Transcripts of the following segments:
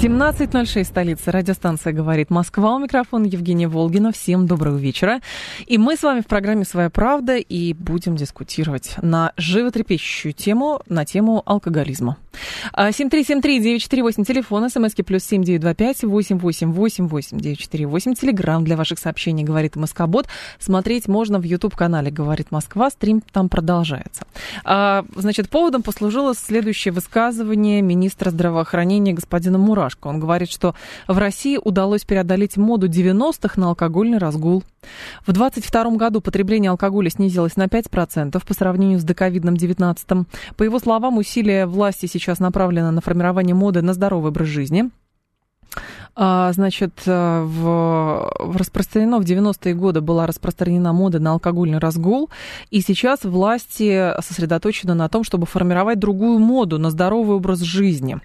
17.06, столица. Радиостанция «Говорит Москва». У микрофона Евгения Волгина. Всем доброго вечера. И мы с вами в программе «Своя правда» и будем дискутировать на животрепещущую тему, на тему алкоголизма. А, 7373948, телефон, смски плюс 7925 888 948, телеграмм для ваших сообщений «Говорит Москобот». Смотреть можно в YouTube-канале «Говорит Москва», стрим там продолжается. А, Значит, поводом послужило следующее высказывание министра здравоохранения господина Мурашко. Он говорит, что в России удалось преодолеть моду 90-х на алкогольный разгул. В 2022 году потребление алкоголя снизилось на 5% по сравнению с доковидным 19 По его словам, усилия власти сейчас направлены на формирование моды на здоровый образ жизни. А, Значит, э, в, в распространено в 90-е годы была распространена мода на алкогольный разгул, и сейчас власти сосредоточены на том, чтобы формировать другую моду на здоровый образ жизни.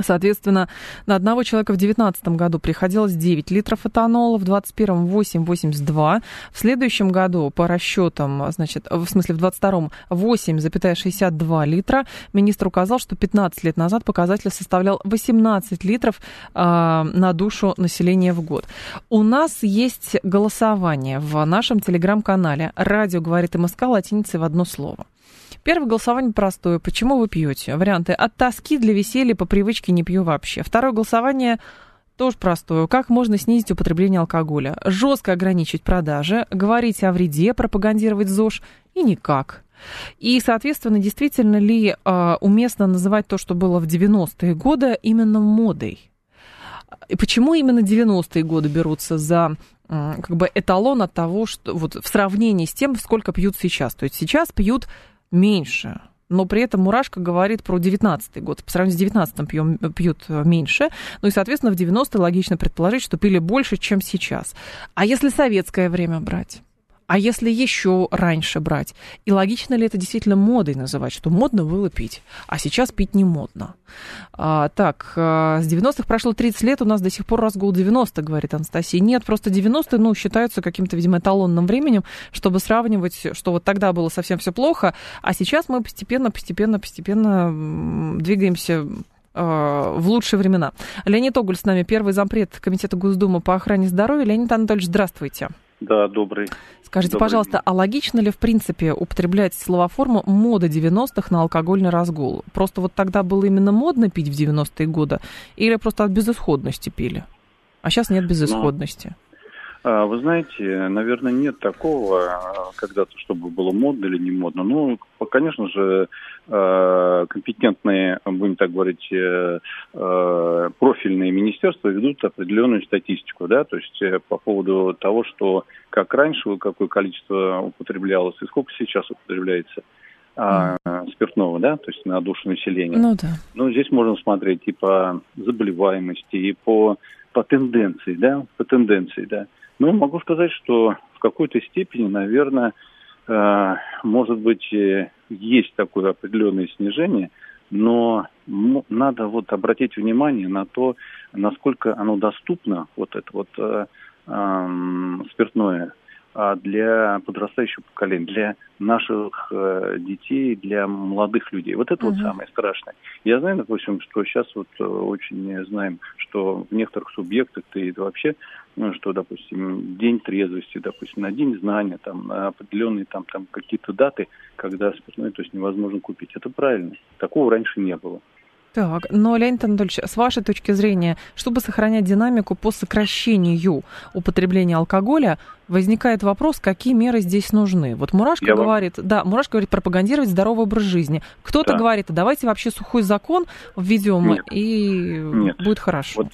Соответственно, на одного человека в 2019 году приходилось 9 литров этанола, в 2021 8,82. В следующем году, по расчетам, значит, в смысле в 2022 8,62 литра. Министр указал, что 15 лет назад показатель составлял 18 литров э, на душу населения в год. У нас есть голосование в нашем телеграм-канале. Радио говорит МСК латиницей в одно слово. Первое голосование простое. Почему вы пьете? Варианты от тоски для веселья по привычке не пью вообще. Второе голосование тоже простое. Как можно снизить употребление алкоголя? Жестко ограничить продажи, говорить о вреде, пропагандировать ЗОЖ и никак. И, соответственно, действительно ли э, уместно называть то, что было в 90-е годы, именно модой? И почему именно 90-е годы берутся за э, как бы эталон от того, что вот в сравнении с тем, сколько пьют сейчас? То есть сейчас пьют меньше. Но при этом Мурашко говорит про 19 год. По сравнению с 19 пьем, пьют меньше. Ну и, соответственно, в 90-е логично предположить, что пили больше, чем сейчас. А если советское время брать? А если еще раньше брать? И логично ли это действительно модой называть, что модно было пить, а сейчас пить не модно? А, так, а, с 90-х прошло 30 лет, у нас до сих пор разгул 90 говорит Анастасия. Нет, просто 90-е, ну, считаются каким-то, видимо, эталонным временем, чтобы сравнивать, что вот тогда было совсем все плохо, а сейчас мы постепенно, постепенно, постепенно двигаемся э, в лучшие времена. Леонид Оголь с нами, первый зампред Комитета Госдумы по охране здоровья. Леонид Анатольевич, здравствуйте. Да, добрый. Скажите, Добрый пожалуйста, а логично ли, в принципе, употреблять словоформу мода 90-х на алкогольный разгул? Просто вот тогда было именно модно пить в 90-е годы? Или просто от безысходности пили? А сейчас нет безысходности. А, Вы знаете, наверное, нет такого а, когда-то, чтобы было модно или не модно. Ну, конечно же, а, компетентные, будем так говорить, э, профильные министерства ведут определенную статистику, да, то есть э, по поводу того, что как раньше, какое количество употреблялось и сколько сейчас употребляется а, спиртного, да, то есть на душу населения. Ну да. Ну, здесь можно смотреть и по заболеваемости, и по, по тенденции, да, по тенденции, да. Ну, могу сказать, что в какой-то степени, наверное, э, может быть, э, есть такое определенное снижение, но надо вот обратить внимание на то, насколько оно доступно, вот это вот э, эм, спиртное, для подрастающего поколения, для наших э, детей, для молодых людей. Вот это вот Мгм. самое страшное. Я знаю, допустим, что сейчас вот э, очень знаем, что в некоторых субъектах и вообще, ну, что, допустим, день трезвости, допустим, на день знания, там, на определенные там, там какие-то даты, когда спиртное, то есть невозможно купить. Это правильно. Такого раньше не было. Так, но, Леонид Анатольевич, с вашей точки зрения, чтобы сохранять динамику по сокращению употребления алкоголя, возникает вопрос, какие меры здесь нужны. Вот Мурашко Я вам- говорит, да, Мурашко говорит пропагандировать здоровый образ жизни. Кто-то Да. говорит, давайте вообще сухой закон введем, Нет. и Нет. будет хорошо. Вот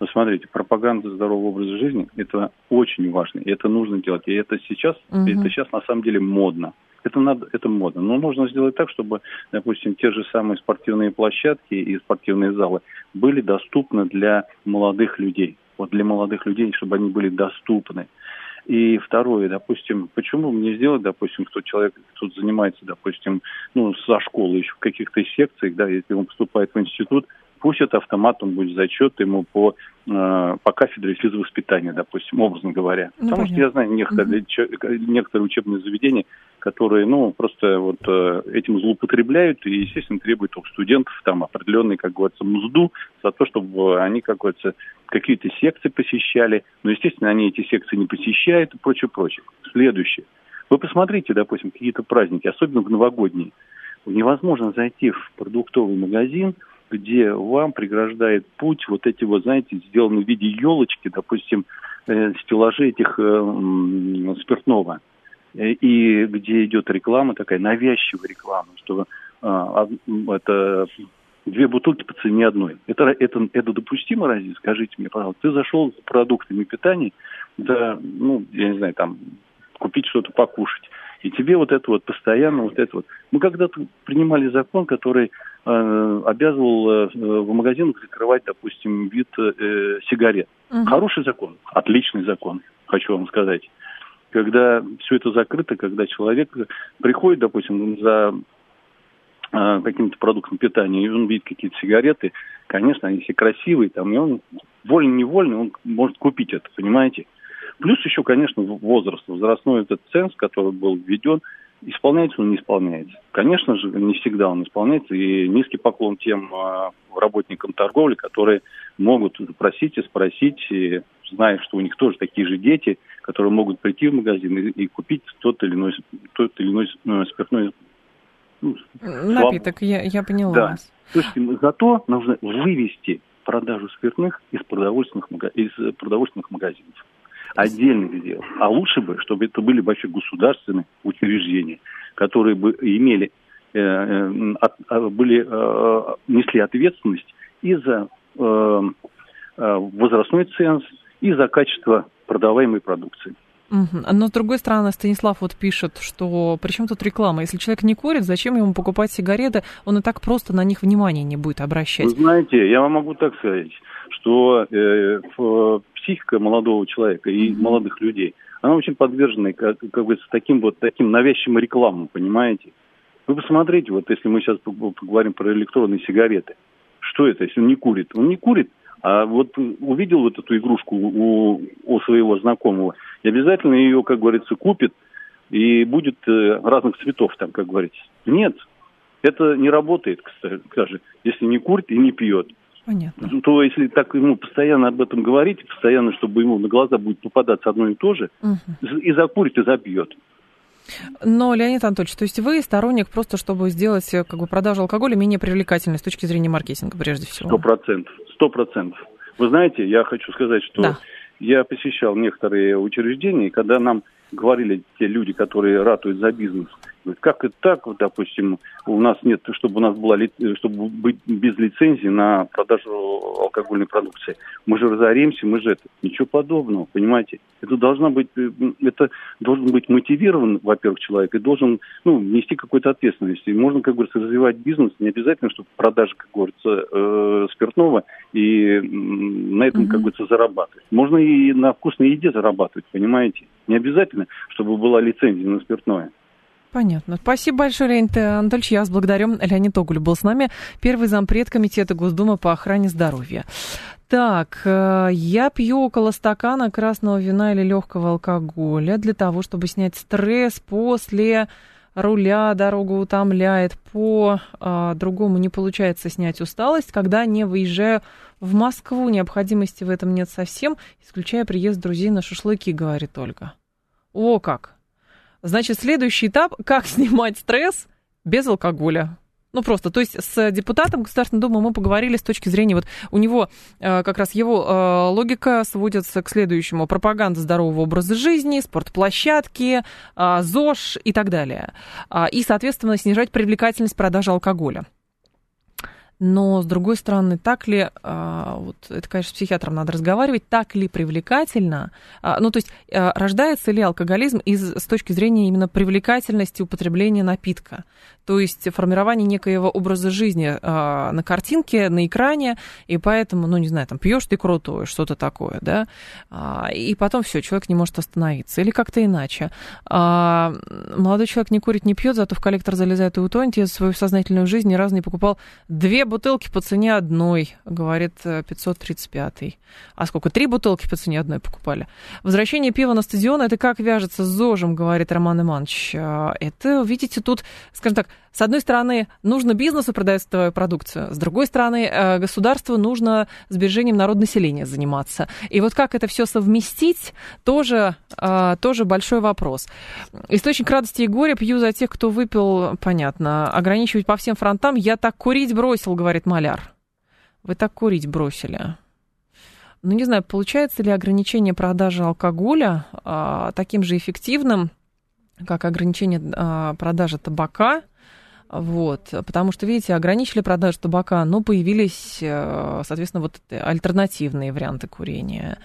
Но смотрите, пропаганда здорового образа жизни – это очень важно, и это нужно делать. И это сейчас, угу. это сейчас на самом деле модно. Это надо, это модно. Но можно сделать так, чтобы, допустим, те же самые спортивные площадки и спортивные залы были доступны для молодых людей. Вот для молодых людей, чтобы они были доступны. И второе, допустим, почему не сделать, допустим, кто человек, кто занимается, допустим, ну, со школы еще в каких-то секциях, да, если он поступает в институт, пусть это автоматом будет зачет ему по, э, по кафедре физвоспитания, допустим, образно говоря. Ну, Потому понятно. что я знаю некоторые, угу. некоторые учебные заведения, которые, ну, просто вот э, этим злоупотребляют и, естественно, требуют у студентов там определенный, как говорится, мзду за то, чтобы они, как говорится, какие-то секции посещали. Но, естественно, они эти секции не посещают и прочее, прочее. Следующее. Вы посмотрите, допустим, какие-то праздники, особенно в новогодние. Невозможно зайти в продуктовый магазин, где вам преграждает путь вот эти вот, знаете, сделанные в виде елочки, допустим, э, стеллажи этих э, спиртного. Э, и где идет реклама такая, навязчивая реклама, что а, это две бутылки по цене одной. Это, это, это допустимо разве? Скажите мне, пожалуйста. Ты зашел с продуктами питания, да, ну, я не знаю, там, купить что-то покушать. И тебе вот это вот постоянно, вот это вот. Мы когда-то принимали закон, который э, обязывал э, в магазинах закрывать, допустим, вид э, сигарет. Угу. Хороший закон, отличный закон, хочу вам сказать когда все это закрыто, когда человек приходит, допустим, за э, каким-то продуктом питания, и он видит какие-то сигареты, конечно, они все красивые, там, и он вольно-невольно он может купить это, понимаете? Плюс еще, конечно, возраст, возрастной этот ценз, который был введен, исполняется он не исполняется. Конечно же, не всегда он исполняется, и низкий поклон тем э, работникам торговли, которые могут просить и спросить, и зная, что у них тоже такие же дети, которые могут прийти в магазин и, и купить тот или иной, тот или иной ну, спиртной ну, напиток, я, я поняла да. вас. Слушайте, зато нужно вывести продажу спиртных из продовольственных, из продовольственных магазинов. Отдельно сделать. А лучше бы, чтобы это были вообще государственные учреждения, которые бы имели, э, э, от, а, были, э, несли ответственность и за э, э, возрастной ценз, и за качество продаваемой продукции. Но с другой стороны, Станислав вот пишет, что при чем тут реклама? Если человек не курит, зачем ему покупать сигареты? Он и так просто на них внимания не будет обращать. Вы знаете, я вам могу так сказать, что э, психика молодого человека и mm-hmm. молодых людей, она очень подвержена, как, как бы, с таким вот таким навязчивым рекламам, понимаете? Вы посмотрите, вот если мы сейчас поговорим про электронные сигареты, что это, если он не курит? Он не курит, а вот увидел вот эту игрушку у, у своего знакомого, и обязательно ее, как говорится, купит, и будет э, разных цветов там, как говорится. Нет, это не работает, кстати, если не курит и не пьет. Понятно. То если так ему постоянно об этом говорить, постоянно, чтобы ему на глаза будет попадаться одно и то же, угу. и закурит, и запьет. Но, Леонид Анатольевич, то есть вы сторонник просто, чтобы сделать э, как бы, продажу алкоголя менее привлекательной с точки зрения маркетинга, прежде всего? Сто процентов. Сто процентов. Вы знаете, я хочу сказать, что да. я посещал некоторые учреждения, и когда нам говорили те люди, которые ратуют за бизнес, как это так, допустим, у нас нет, чтобы у нас была, чтобы быть без лицензии на продажу алкогольной продукции. Мы же разоримся, мы же это. Ничего подобного, понимаете? Это должна быть, э, это должен быть мотивирован, во-первых, человек, и должен, ну, нести какую-то ответственность. И можно, как говорится, развивать бизнес, не обязательно, чтобы продажа, как говорится, э, спиртного, и на этом, как говорится, зарабатывать. Можно и на вкусной еде зарабатывать, понимаете? Не обязательно, чтобы была лицензия на спиртное. Понятно. Спасибо большое, Леонид Анатольевич. Я вас благодарю. Леонид Оголь был с нами, первый зампред Комитета Госдумы по охране здоровья. Так, э, я пью около стакана красного вина или легкого алкоголя для того, чтобы снять стресс после руля, дорога утомляет, по а, другому не получается снять усталость, когда не выезжаю в Москву, необходимости в этом нет совсем, исключая приезд друзей на шашлыки, говорит Ольга. О, как! Значит, следующий этап, как снимать стресс без алкоголя. Ну, просто, то есть с депутатом Государственной Думы мы поговорили с точки зрения, вот у него э, как раз его э, логика сводится к следующему. Пропаганда здорового образа жизни, спортплощадки, э, ЗОЖ и так далее. И, соответственно, снижать привлекательность продажи алкоголя. Но, с другой стороны, так ли, а, вот это, конечно, с психиатром надо разговаривать, так ли привлекательно, а, ну, то есть а, рождается ли алкоголизм из, с точки зрения именно привлекательности употребления напитка? То есть формирование некоего образа жизни на картинке, на экране, и поэтому, ну, не знаю, там, пьешь ты крутой, что-то такое, да, и потом все, человек не может остановиться. Или как-то иначе. Молодой человек не курит, не пьет, зато в коллектор залезает и утонет. Я за свою сознательную жизнь ни разу не покупал две бутылки по цене одной, говорит 535-й. Э, а сколько? Три бутылки по цене одной покупали. Возвращение пива на стадион, это как вяжется с ЗОЖем, говорит Роман Иванович. А, это, видите, тут, скажем так, с одной стороны, нужно бизнесу продать свою продукцию, с другой стороны, э, государству нужно сбережением народонаселения заниматься. И вот как это все совместить, тоже, э, тоже большой вопрос. Источник радости и горя пью за тех, кто выпил, понятно. Ограничивать по всем фронтам я так курить бросил, говорит маляр. Вы так курить бросили. Ну, не знаю, получается ли ограничение продажи алкоголя а, таким же эффективным, как ограничение продажи табака, вот, потому что, видите, ограничили продажу табака, но появились, э, соответственно, вот альтернативные варианты курения.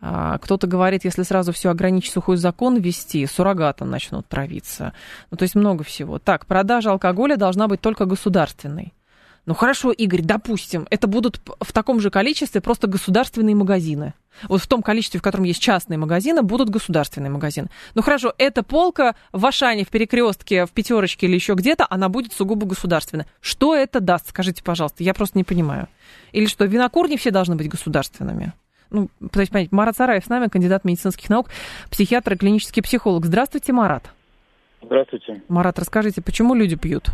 А, кто-то говорит, если сразу все ограничить, сухой закон ввести, суррогатом начнут травиться. Ну, то есть много всего. Так, продажа алкоголя должна быть только государственной. Ну хорошо, Игорь, допустим, это будут в таком же количестве просто государственные магазины. Вот в том количестве, в котором есть частные магазины, будут государственные магазины. Ну хорошо, эта полка в Ашане, в перекрестке, в пятерочке или еще где-то, она будет сугубо государственная. Что это даст? Скажите, пожалуйста, я просто не понимаю. Или что, винокурни все должны быть государственными? Ну, пытаюсь понять. Марат Сараев с нами, кандидат медицинских наук, психиатр и клинический психолог. Здравствуйте, Марат. Здравствуйте. Марат, расскажите, почему люди пьют?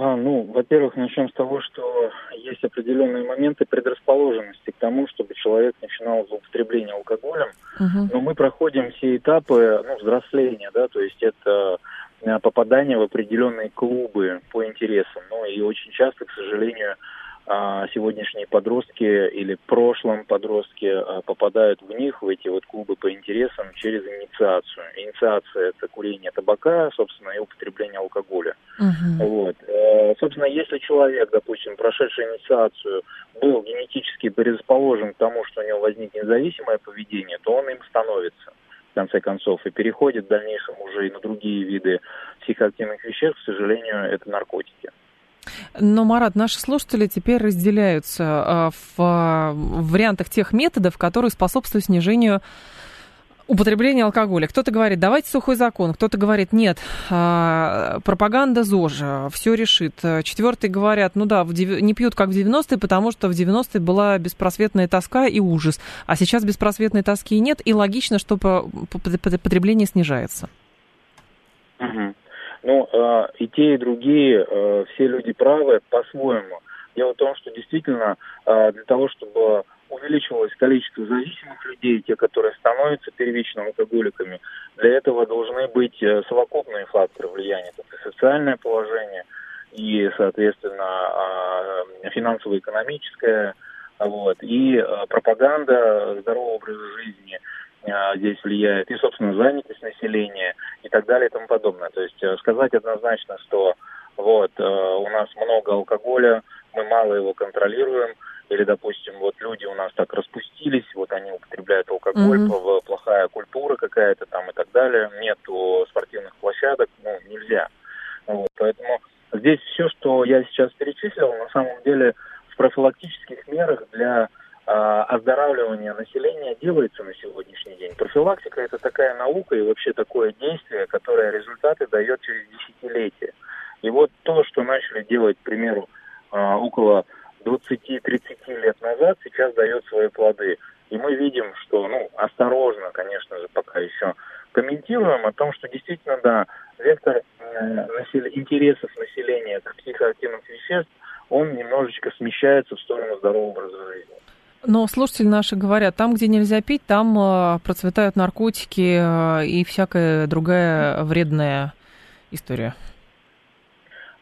А, ну, во-первых, начнем с того, что есть определенные моменты предрасположенности к тому, чтобы человек начинал злоупотребление алкоголем. Uh-huh. Но мы проходим все этапы ну, взросления, да, то есть это э, попадание в определенные клубы по интересам. Ну и очень часто, к сожалению, сегодняшние подростки или в прошлом подростки а, попадают в них, в эти вот клубы по интересам через инициацию. Инициация – это курение табака, собственно, и употребление алкоголя. Uh-huh. Вот. Э, собственно, если человек, допустим, прошедший инициацию, был генетически предрасположен к тому, что у него возникнет зависимое поведение, то он им становится в конце концов, и переходит в дальнейшем уже и на другие виды психоактивных веществ, к сожалению, это наркотики. Но, Марат, наши слушатели теперь разделяются а, в а, вариантах тех методов, которые способствуют снижению употребления алкоголя. Кто-то говорит, давайте сухой закон, кто-то говорит, нет, а, пропаганда ЗОЖа, все решит. Четвертые говорят, ну да, не пьют как в 90-е, потому что в 90-е была беспросветная тоска и ужас, а сейчас беспросветной тоски нет, и логично, что потребление снижается. Угу. Ну, э, и те, и другие, э, все люди правы по-своему. Дело в том, что действительно э, для того, чтобы увеличивалось количество зависимых людей, те, которые становятся первичными алкоголиками, для этого должны быть совокупные факторы влияния. Это социальное положение и, соответственно, э, финансово-экономическое, вот, и пропаганда здорового образа жизни – а, здесь влияет, и, собственно, занятость населения и так далее и тому подобное. То есть э, сказать однозначно, что вот э, у нас много алкоголя, мы мало его контролируем, или, допустим, вот люди у нас так распустились, вот они употребляют алкоголь, mm-hmm. плохая культура какая-то там и так далее, нету спортивных площадок, ну, нельзя. Вот, поэтому здесь все, что я сейчас перечислил, на самом деле в профилактических мерах для оздоравливание населения делается на сегодняшний день. Профилактика это такая наука и вообще такое действие, которое результаты дает через десятилетия. И вот то, что начали делать, к примеру, а, около 20-30 лет назад, сейчас дает свои плоды. И мы видим, что, ну, осторожно, конечно же, пока еще комментируем о том, что действительно, да, вектор э, интересов населения к психоактивных веществ, он немножечко смещается в сторону здорового образа жизни. Но слушатели наши говорят, там, где нельзя пить, там э, процветают наркотики э, и всякая другая вредная история.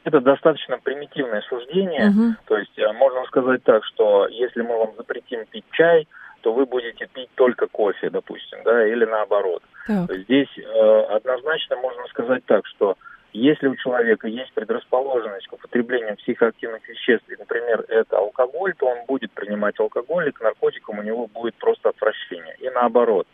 Это достаточно примитивное суждение. Угу. То есть э, можно сказать так, что если мы вам запретим пить чай, то вы будете пить только кофе, допустим, да, или наоборот. Так. Здесь э, однозначно можно сказать так, что если у человека есть предрасположенность к употреблению психоактивных веществ, и, например, это алкоголь, то он будет принимать алкоголь, и к наркотикам у него будет просто отвращение. И наоборот.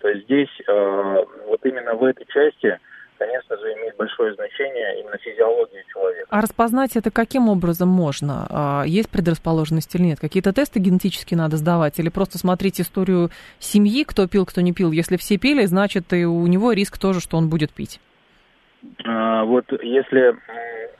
То есть здесь э, вот именно в этой части конечно же, имеет большое значение именно физиология человека. А распознать это каким образом можно? А, есть предрасположенность или нет? Какие-то тесты генетически надо сдавать? Или просто смотреть историю семьи, кто пил, кто не пил? Если все пили, значит, и у него риск тоже, что он будет пить. А, вот если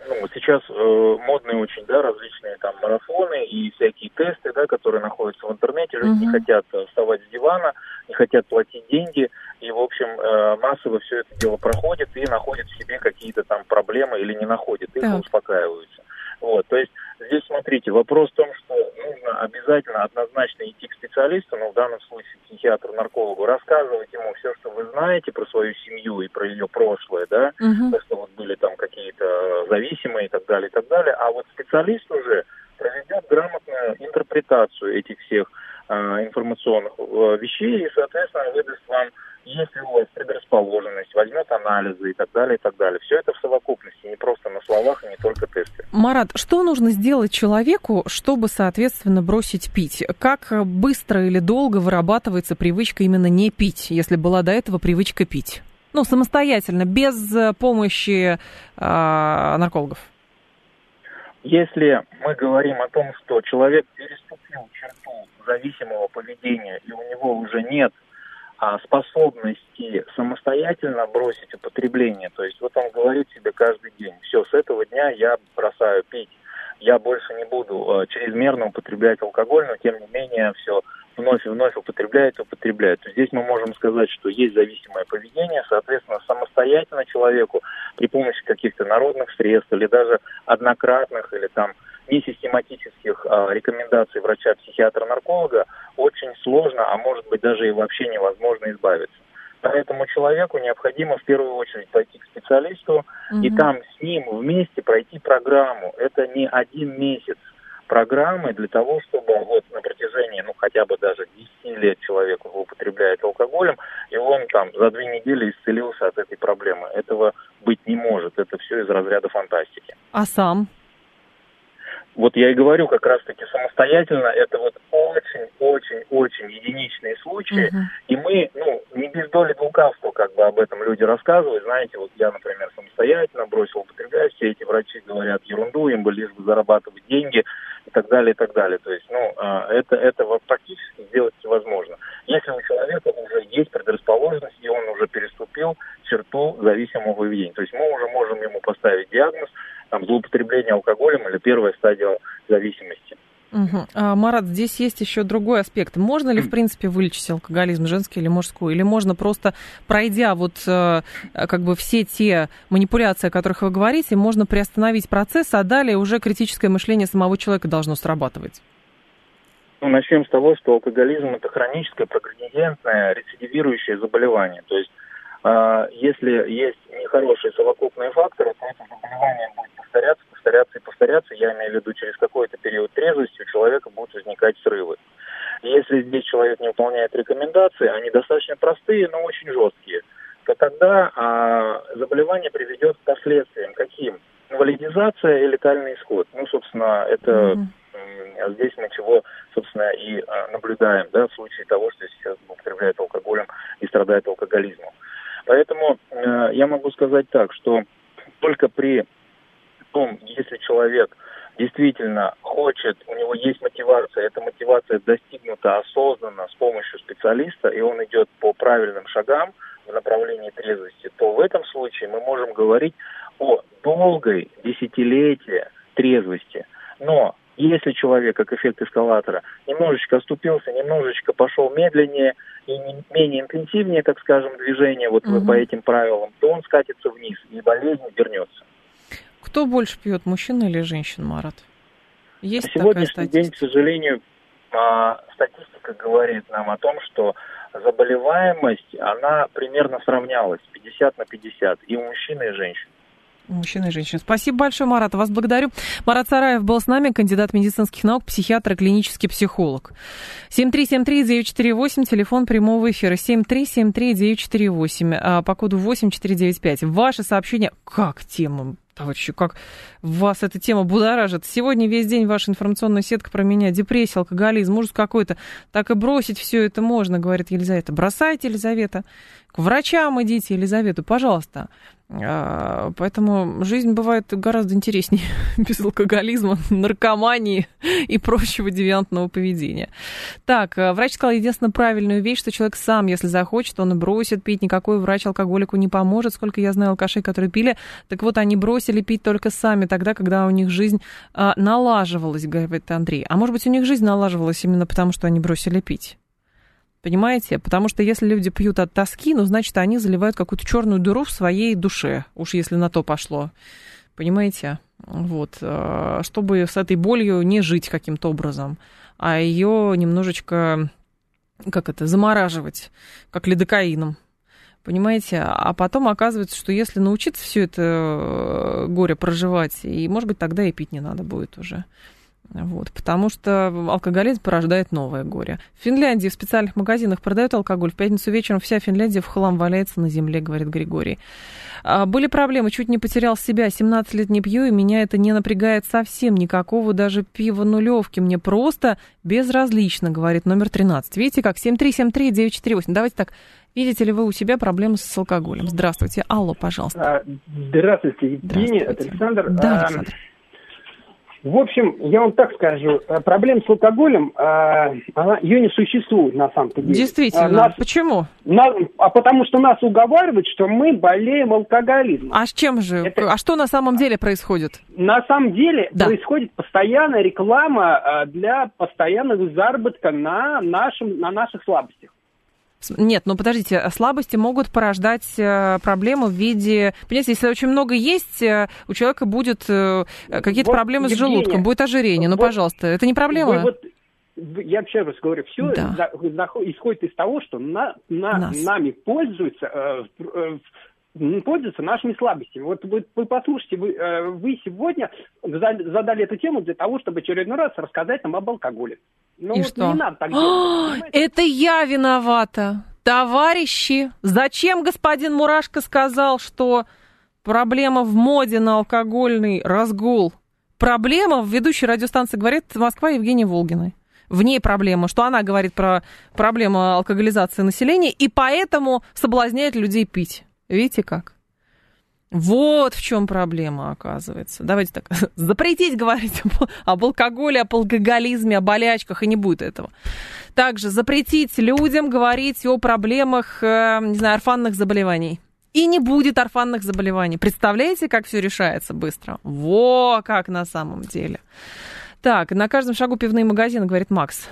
ну, сейчас э, модные очень, да, различные там марафоны и всякие тесты, да, которые находятся в интернете, люди uh-huh. не хотят вставать с дивана, не хотят платить деньги, и, в общем, э, массово все это дело проходит и находят в себе какие-то там проблемы или не находят, и так. успокаиваются. Вот, то есть здесь, смотрите, вопрос в том, что нужно обязательно однозначно идти к специалисту, ну, в данном случае психиатру, наркологу, рассказывать ему все, что вы знаете про свою семью и про ее прошлое, да, угу. то, что вот были там какие-то зависимые и так далее, и так далее, а вот специалист уже проведет грамотную интерпретацию этих всех э, информационных э, вещей и, соответственно, выдаст вам если у вас предрасположенность, возьмет анализы и так далее, и так далее. Все это в совокупности, не просто на словах и не только тесты. Марат, что нужно сделать человеку, чтобы, соответственно, бросить пить? Как быстро или долго вырабатывается привычка именно не пить, если была до этого привычка пить? Ну, самостоятельно, без помощи э, наркологов. Если мы говорим о том, что человек переступил черту зависимого поведения, и у него уже нет способности самостоятельно бросить употребление. То есть вот он говорит себе каждый день, все, с этого дня я бросаю пить, я больше не буду а, чрезмерно употреблять алкоголь, но тем не менее все вновь и вновь употребляет употребляет. То здесь мы можем сказать, что есть зависимое поведение, соответственно, самостоятельно человеку при помощи каких-то народных средств или даже однократных или там несистематических а, рекомендаций врача-психиатра-нарколога очень сложно, а может быть даже и вообще невозможно избавиться. Поэтому человеку необходимо в первую очередь пойти к специалисту угу. и там с ним вместе пройти программу. Это не один месяц программы для того, чтобы вот на протяжении, ну, хотя бы даже 10 лет человек употребляет алкоголем, и он там за две недели исцелился от этой проблемы. Этого быть не может. Это все из разряда фантастики. А сам? Вот я и говорю, как раз-таки самостоятельно, это вот очень-очень-очень единичные случаи, uh-huh. и мы, ну, не без доли лукавства как бы об этом люди рассказывают, знаете, вот я, например, самостоятельно бросил употреблять, все эти врачи говорят ерунду, им бы лишь бы зарабатывать деньги и так далее, и так далее, то есть, ну, а, это, это практически сделать невозможно. Если у человека уже есть предрасположенность, и он уже переступил черту зависимого поведения, то есть мы уже можем ему поставить диагноз, там, злоупотребление алкоголем или первая стадия зависимости. Угу. А, Марат, здесь есть еще другой аспект. Можно ли, в принципе, вылечить алкоголизм, женский или мужской? Или можно просто, пройдя вот э, как бы все те манипуляции, о которых вы говорите, можно приостановить процесс, а далее уже критическое мышление самого человека должно срабатывать? Ну, начнем с того, что алкоголизм – это хроническое, прогрессивное, рецидивирующее заболевание. То есть, если есть нехорошие совокупные факторы, то это заболевание будет повторяться, повторяться и повторяться, я имею в виду через какой-то период трезвости у человека будут возникать срывы. Если здесь человек не выполняет рекомендации, они достаточно простые, но очень жесткие, то тогда а, заболевание приведет к последствиям. Каким? Инвалидизация и летальный исход. Ну, собственно, это mm-hmm. здесь мы чего, собственно, и а, наблюдаем, да, в случае того, что сейчас употребляет алкоголем и страдает алкоголизмом. Поэтому э, я могу сказать так, что только при том, если человек действительно хочет, у него есть мотивация, эта мотивация достигнута осознанно с помощью специалиста, и он идет по правильным шагам в направлении трезвости, то в этом случае мы можем говорить о долгой десятилетия трезвости. Но если человек, как эффект эскалатора, немножечко оступился, немножечко пошел медленнее и не, менее интенсивнее, так скажем, движение вот угу. по этим правилам, то он скатится вниз, и болезнь вернется. Кто больше пьет, мужчина или женщина, Марат? Есть На сегодняшний день, к сожалению, а, статистика говорит нам о том, что заболеваемость, она примерно сравнялась 50 на 50 и у мужчин, и у женщин. Мужчина и женщина. Спасибо большое, Марат. Вас благодарю. Марат Сараев был с нами, кандидат медицинских наук, психиатр клинический психолог. 7373948, телефон прямого эфира. 7373948, а, по коду 8495. Ваше сообщение... Как тема? товарищи, как вас эта тема будоражит. Сегодня весь день ваша информационная сетка про меня. Депрессия, алкоголизм, ужас какой-то. Так и бросить все это можно, говорит Елизавета. Бросайте, Елизавета. К врачам идите, Елизавета, пожалуйста. А, поэтому жизнь бывает гораздо интереснее без алкоголизма, наркомании и прочего девиантного поведения. Так, а, врач сказал единственную правильную вещь, что человек сам, если захочет, он бросит пить. Никакой врач алкоголику не поможет. Сколько я знаю алкашей, которые пили, так вот они бросили пить только сами тогда, когда у них жизнь а, налаживалась, говорит Андрей. А может быть, у них жизнь налаживалась именно потому, что они бросили пить? Понимаете? Потому что если люди пьют от тоски, ну, значит, они заливают какую-то черную дыру в своей душе, уж если на то пошло. Понимаете? Вот. Э, чтобы с этой болью не жить каким-то образом, а ее немножечко, как это, замораживать, как лидокаином. Понимаете? А потом оказывается, что если научиться все это э, горе проживать, и, может быть, тогда и пить не надо будет уже. Вот, потому что алкоголизм порождает новое горе. В Финляндии в специальных магазинах продают алкоголь. В пятницу вечером вся Финляндия в хлам валяется на земле, говорит Григорий. А, были проблемы, чуть не потерял себя. 17 лет не пью, и меня это не напрягает совсем. Никакого даже пива нулевки. Мне просто безразлично, говорит номер 13. Видите, как 7373948. Давайте так. Видите ли вы у себя проблемы с алкоголем? Здравствуйте. Алло, пожалуйста. А, здравствуйте, Евгений, Здравствуйте. Александр. Да, а, Александр. В общем, я вам так скажу, э, проблема с алкоголем, э, она, ее не существует на самом-то деле. Действительно. Э, нас, Почему? Нас, а потому что нас уговаривают, что мы болеем алкоголизмом. А с чем же? Это, а что на самом деле происходит? На самом деле да. происходит постоянная реклама для постоянного заработка на, нашем, на наших слабостях. Нет, ну подождите, слабости могут порождать э, проблемы в виде... Понимаете, если очень много есть, э, у человека будет э, какие-то вот, проблемы Евгения, с желудком, будет ожирение. Ну, вот, пожалуйста, это не проблема? вот, я еще раз говорю, все да. исходит из того, что на, на, нами пользуются, э, пользуются нашими слабостями. Вот вы, вы послушайте, вы, вы сегодня задали эту тему для того, чтобы очередной раз рассказать нам об алкоголе. Ну, И вот что? не надо так делать. Это я виновата. Товарищи, зачем господин Мурашко сказал, что проблема в моде на алкогольный разгул? Проблема в ведущей радиостанции говорит Москва Евгения Волгиной. В ней проблема, что она говорит про проблему алкоголизации населения, и поэтому соблазняет людей пить. Видите как? Вот в чем проблема, оказывается. Давайте так, запретить говорить об алкоголе, об алкоголизме, о болячках, и не будет этого. Также запретить людям говорить о проблемах, э, не знаю, орфанных заболеваний. И не будет орфанных заболеваний. Представляете, как все решается быстро? Во, как на самом деле. Так, на каждом шагу пивные магазины, говорит Макс.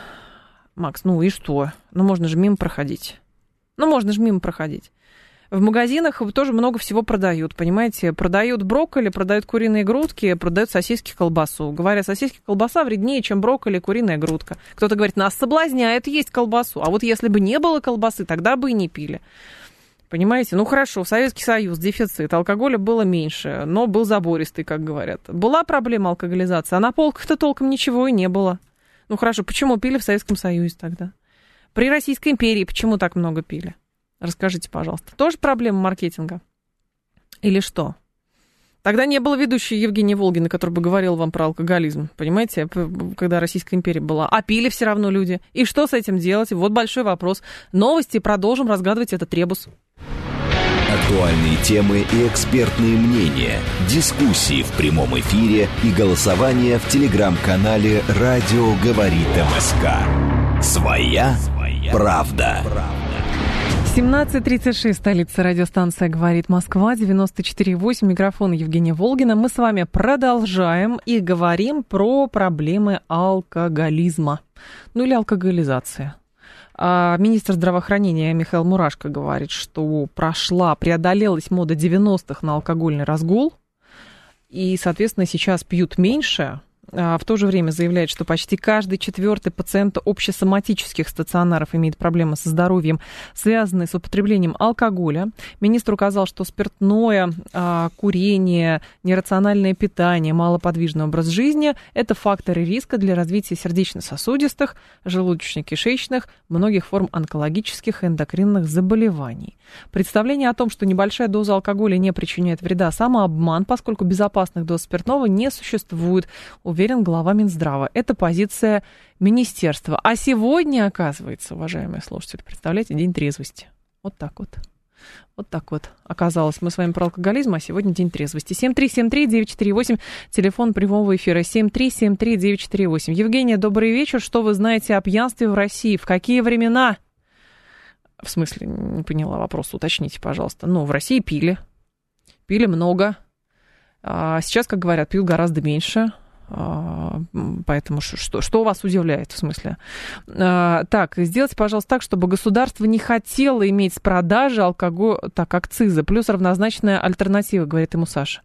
Макс, ну и что? Ну можно же мимо проходить. Ну можно же мимо проходить. В магазинах тоже много всего продают, понимаете? Продают брокколи, продают куриные грудки, продают сосиски, колбасу. Говорят, сосиски, колбаса вреднее, чем брокколи, куриная грудка. Кто-то говорит, нас соблазняет есть колбасу. А вот если бы не было колбасы, тогда бы и не пили. Понимаете? Ну хорошо, Советский Союз, дефицит, алкоголя было меньше, но был забористый, как говорят. Была проблема алкоголизации, а на полках-то толком ничего и не было. Ну хорошо, почему пили в Советском Союзе тогда? При Российской империи почему так много пили? Расскажите, пожалуйста. Тоже проблема маркетинга? Или что? Тогда не было ведущей Евгения Волгина, который бы говорил вам про алкоголизм, понимаете, когда Российская империя была. А пили все равно люди. И что с этим делать? Вот большой вопрос. Новости, продолжим разгадывать этот ребус. Актуальные темы и экспертные мнения, дискуссии в прямом эфире и голосование в телеграм-канале «Радио Говорит МСК». Своя, Своя правда. правда. 17.36, столица радиостанция «Говорит Москва», 94.8, микрофон Евгения Волгина. Мы с вами продолжаем и говорим про проблемы алкоголизма, ну или алкоголизации. А министр здравоохранения Михаил Мурашко говорит, что прошла, преодолелась мода 90-х на алкогольный разгул, и, соответственно, сейчас пьют меньше, в то же время заявляет, что почти каждый четвертый пациент общесоматических стационаров имеет проблемы со здоровьем, связанные с употреблением алкоголя. Министр указал, что спиртное, а, курение, нерациональное питание, малоподвижный образ жизни – это факторы риска для развития сердечно-сосудистых, желудочно-кишечных, многих форм онкологических и эндокринных заболеваний. Представление о том, что небольшая доза алкоголя не причиняет вреда, самообман, поскольку безопасных доз спиртного не существует уверен глава Минздрава. Это позиция министерства. А сегодня, оказывается, уважаемые слушатели, представляете, день трезвости. Вот так вот. Вот так вот оказалось. Мы с вами про алкоголизм, а сегодня день трезвости. 7373948, телефон прямого эфира 7373948. Евгения, добрый вечер. Что вы знаете о пьянстве в России? В какие времена? В смысле, не поняла вопрос, уточните, пожалуйста. Ну, в России пили. Пили много. А сейчас, как говорят, пьют гораздо меньше. А, поэтому что, что вас удивляет в смысле? А, так, сделайте, пожалуйста, так, чтобы государство не хотело иметь с продажи алкоголь, так, акцизы, плюс равнозначная альтернатива, говорит ему Саша.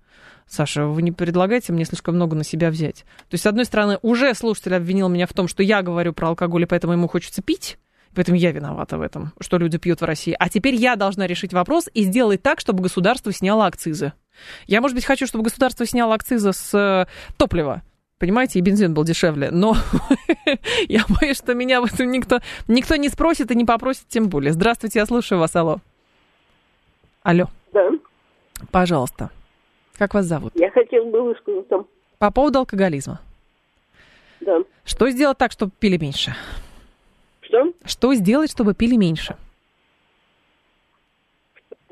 Саша, вы не предлагаете мне слишком много на себя взять? То есть, с одной стороны, уже слушатель обвинил меня в том, что я говорю про алкоголь, и поэтому ему хочется пить, Поэтому я виновата в этом, что люди пьют в России. А теперь я должна решить вопрос и сделать так, чтобы государство сняло акцизы. Я, может быть, хочу, чтобы государство сняло акцизы с э, топлива понимаете, и бензин был дешевле. Но я боюсь, что меня в этом никто, никто не спросит и не попросит тем более. Здравствуйте, я слушаю вас, алло. Алло. Да. Пожалуйста. Как вас зовут? Я хотела бы высказаться. По поводу алкоголизма. Да. Что сделать так, чтобы пили меньше? Что? Что сделать, чтобы пили меньше?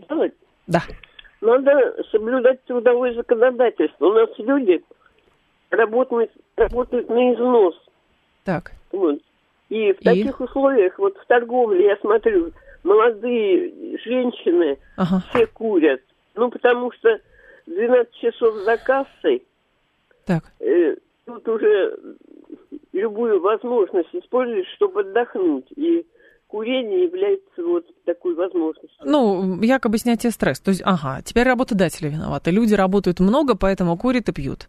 Делать? Да. Надо соблюдать трудовое законодательство. У нас люди работают, работают на износ. Так. Вот. И в И? таких условиях, вот в торговле, я смотрю, молодые женщины ага. все курят. Ну, потому что 12 часов за кассой. Так. Э, тут уже любую возможность использовать, чтобы отдохнуть. И курение является вот такой возможностью. Ну, якобы снятие стресса. То есть, ага, теперь работодатели виноваты. Люди работают много, поэтому курят и пьют.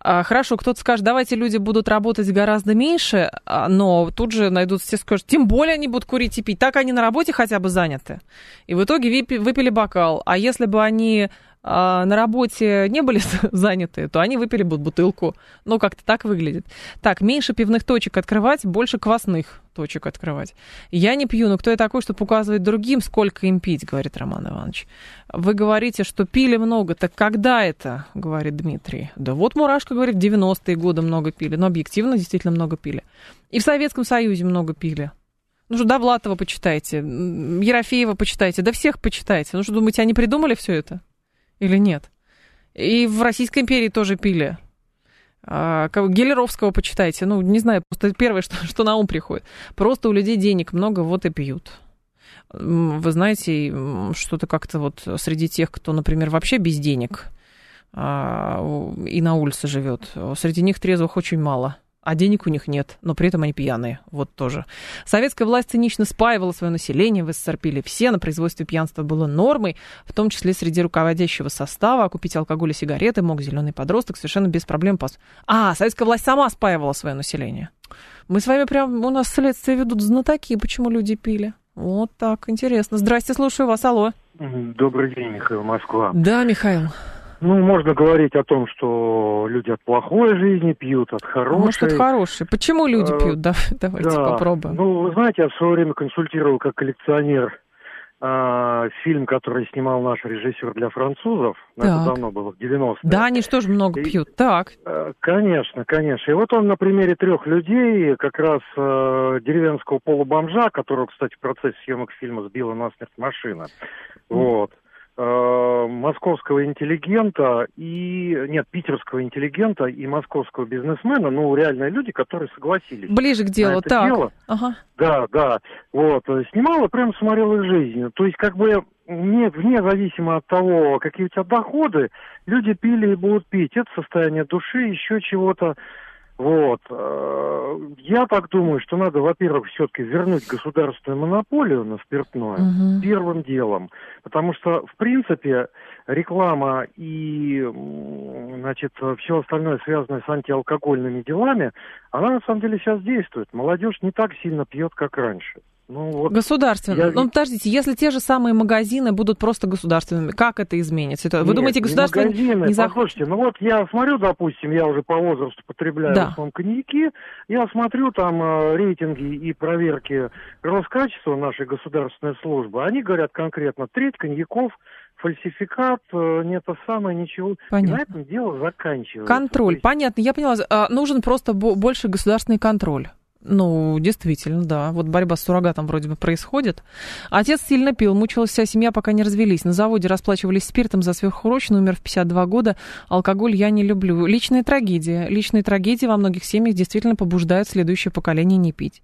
А, хорошо, кто-то скажет, давайте люди будут работать гораздо меньше, а, но тут же найдутся все, скажут, тем более они будут курить и пить. Так они на работе хотя бы заняты. И в итоге выпили бокал. А если бы они на работе не были заняты, то они выпили бы бутылку. Ну, как-то так выглядит. Так, меньше пивных точек открывать, больше квасных точек открывать. Я не пью, но кто я такой, чтобы указывать другим, сколько им пить, говорит Роман Иванович. Вы говорите, что пили много. Так когда это, говорит Дмитрий? Да вот Мурашка говорит, в 90-е годы много пили. Но объективно действительно много пили. И в Советском Союзе много пили. Ну что, Довлатова почитайте, Ерофеева почитайте, да всех почитайте. Ну что, думаете, они придумали все это? Или нет? И в Российской империи тоже пили. А, Гелеровского почитайте. Ну, не знаю, просто первое, что, что на ум приходит. Просто у людей денег много, вот и пьют. Вы знаете, что-то как-то вот среди тех, кто, например, вообще без денег а, и на улице живет, среди них трезвых очень мало а денег у них нет, но при этом они пьяные. Вот тоже. Советская власть цинично спаивала свое население, в СССР пили все, на производстве пьянства было нормой, в том числе среди руководящего состава, а купить алкоголь и сигареты мог зеленый подросток совершенно без проблем. Пас. А, советская власть сама спаивала свое население. Мы с вами прям, у нас следствие ведут знатоки, почему люди пили. Вот так, интересно. Здрасте, слушаю вас, алло. Добрый день, Михаил Москва. Да, Михаил. Ну, можно говорить о том, что люди от плохой жизни пьют, от хорошей. Может, от хорошей. Почему люди э, пьют? Да, давайте да. попробуем. Ну, вы знаете, я в свое время консультировал как коллекционер а, фильм, который снимал наш режиссер для французов. Так. Это давно было, в 90-е. Да, они что же много пьют? Так. Э, конечно, конечно. И вот он на примере трех людей, как раз э, деревенского полубомжа, которого, кстати, в процессе съемок фильма сбила насмерть машина. Mm. Вот э, московского интеллигента и нет питерского интеллигента и московского бизнесмена, ну реальные люди, которые согласились. Ближе к делу, так. Дело. Ага. Да, да. Вот снимала, прям смотрела их жизнь. То есть как бы не, вне зависимо от того, какие у тебя доходы, люди пили и будут пить. Это состояние души, еще чего-то. Вот. Э, я так думаю, что надо, во-первых, все-таки вернуть государственную монополию на спиртное угу. первым делом. Потому что, в принципе, реклама и значит, все остальное, связанное с антиалкогольными делами, она на самом деле сейчас действует. Молодежь не так сильно пьет, как раньше. Ну, вот Государственно. Я... Ну, подождите, если те же самые магазины будут просто государственными, как это изменится? Вы Нет, думаете, государство не, магазины, не захочет? ну вот я смотрю, допустим, я уже по возрасту потребляю да. в основном коньяки, я смотрю там э, рейтинги и проверки Роскачества нашей государственной службы, они говорят конкретно, треть коньяков фальсификат, э, не то самое, ничего. Понятно. И на этом дело заканчивается. Контроль, есть... понятно, я поняла. А, нужен просто больше государственный контроль. Ну, действительно, да. Вот борьба с суррогатом вроде бы происходит. Отец сильно пил, мучилась вся семья, пока не развелись. На заводе расплачивались спиртом за сверхурочный, умер в 52 года. Алкоголь я не люблю. Личная трагедия. Личные трагедии во многих семьях действительно побуждают следующее поколение не пить.